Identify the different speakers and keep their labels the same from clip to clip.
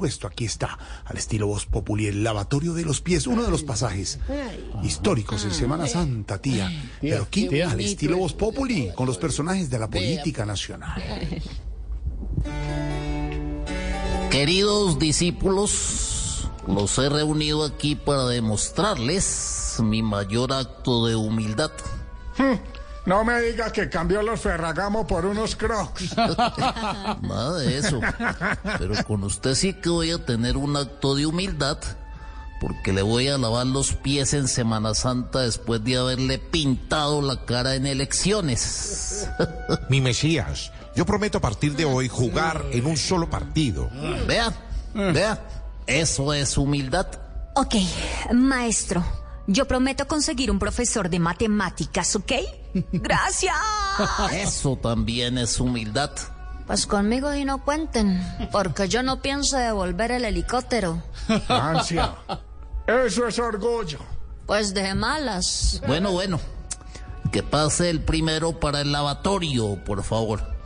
Speaker 1: supuesto, aquí está, al estilo Voz Populi, el lavatorio de los pies, uno de los pasajes históricos en Semana Santa, tía. Pero aquí, al estilo Voz Populi, con los personajes de la política nacional.
Speaker 2: Queridos discípulos, los he reunido aquí para demostrarles mi mayor acto de humildad.
Speaker 3: No me diga que cambió los Ferragamo por unos Crocs.
Speaker 2: Nada de eso. Pero con usted sí que voy a tener un acto de humildad porque le voy a lavar los pies en Semana Santa después de haberle pintado la cara en elecciones.
Speaker 4: Mi Mesías, yo prometo a partir de hoy jugar en un solo partido.
Speaker 2: Vea, vea, eso es humildad.
Speaker 5: Ok, maestro, yo prometo conseguir un profesor de matemáticas, ¿ok? Gracias.
Speaker 2: Eso también es humildad.
Speaker 5: Pues conmigo y no cuenten, porque yo no pienso devolver el helicóptero.
Speaker 3: Francia. Eso es orgullo.
Speaker 5: Pues de malas.
Speaker 2: Bueno, bueno. Que pase el primero para el lavatorio, por favor.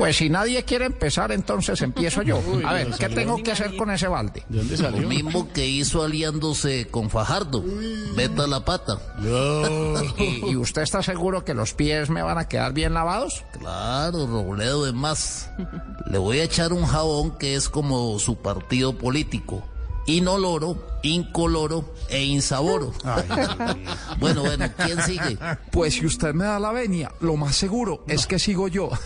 Speaker 3: Pues si nadie quiere empezar, entonces empiezo yo. A ver, ¿qué tengo que hacer con ese balde?
Speaker 6: ¿De dónde
Speaker 2: Lo mismo que hizo aliándose con Fajardo. Veta la pata.
Speaker 3: ¿Y, y usted está seguro que los pies me van a quedar bien lavados?
Speaker 2: Claro, Robledo, es más. Le voy a echar un jabón que es como su partido político. Inoloro, incoloro e insaboro. bueno, bueno, ¿quién sigue?
Speaker 3: Pues si usted me da la venia, lo más seguro es que sigo yo.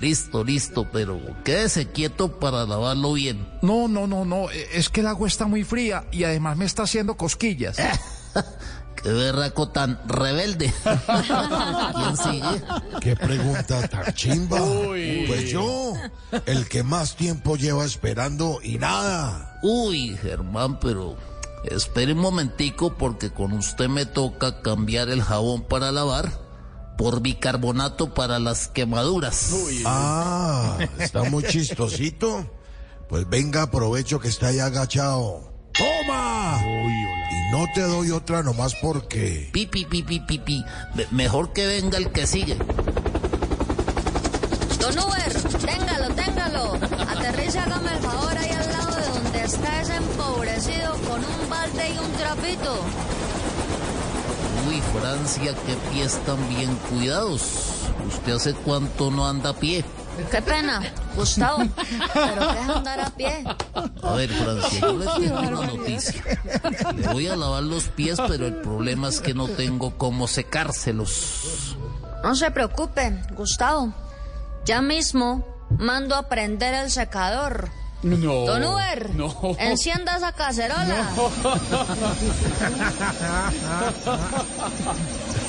Speaker 2: Listo, listo, pero quédese quieto para lavarlo bien.
Speaker 3: No, no, no, no. Es que el agua está muy fría y además me está haciendo cosquillas.
Speaker 2: Qué berraco tan rebelde. ¿Quién sigue?
Speaker 7: ¿Qué pregunta tan chimba?
Speaker 6: Uy.
Speaker 7: Pues yo, el que más tiempo lleva esperando y nada.
Speaker 2: Uy, Germán, pero espere un momentico porque con usted me toca cambiar el jabón para lavar por bicarbonato para las quemaduras.
Speaker 7: Ah, está muy chistosito. Pues venga, aprovecho que está ahí agachado. ¡Toma! Y no te doy otra nomás porque...
Speaker 2: Pi, pi, pi, pi, pi, pi. Me- Mejor que venga el que sigue.
Speaker 5: Don Uber, téngalo, téngalo. Aterriza, hágame el favor ahí al lado de donde está ese empobrecido con un balde y un trapito.
Speaker 2: Uy, Francia, qué pies tan bien cuidados. ¿Usted hace cuánto no anda a pie?
Speaker 5: Qué pena, Gustavo. Pero deja andar a pie.
Speaker 2: A ver, Francia, yo le tengo una noticia. Le voy a lavar los pies, pero el problema es que no tengo cómo secárselos.
Speaker 5: No se preocupe, Gustavo. Ya mismo mando a prender el secador.
Speaker 6: No.
Speaker 5: Don Uber,
Speaker 6: No.
Speaker 5: encienda esa cacerola.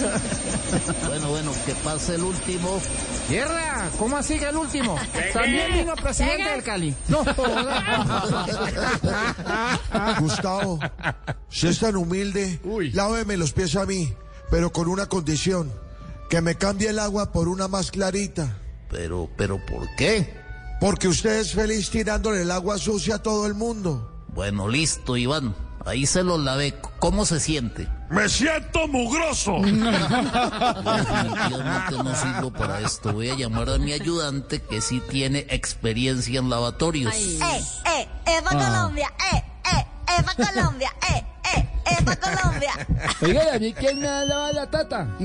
Speaker 2: Bueno, bueno, que pase el último.
Speaker 3: Tierra, ¿cómo así que el último? También vino presidente del Cali. No,
Speaker 7: Gustavo, si es tan humilde,
Speaker 6: Uy.
Speaker 7: láveme los pies a mí, pero con una condición. Que me cambie el agua por una más clarita.
Speaker 2: Pero, pero, ¿por qué?
Speaker 7: Porque usted es feliz tirándole el agua sucia a todo el mundo.
Speaker 2: Bueno, listo, Iván. Ahí se los lavé. ¿Cómo se siente?
Speaker 7: ¡Me siento mugroso!
Speaker 2: Definitivamente no sirvo para esto. Voy a llamar a mi ayudante que sí tiene experiencia en lavatorios.
Speaker 5: Eh, eh, eh, pa' Colombia, eh, eh, pa' Colombia, eh, eh, pa' Colombia.
Speaker 6: Oiga, ¿y a mí quién me ha lavado la tata?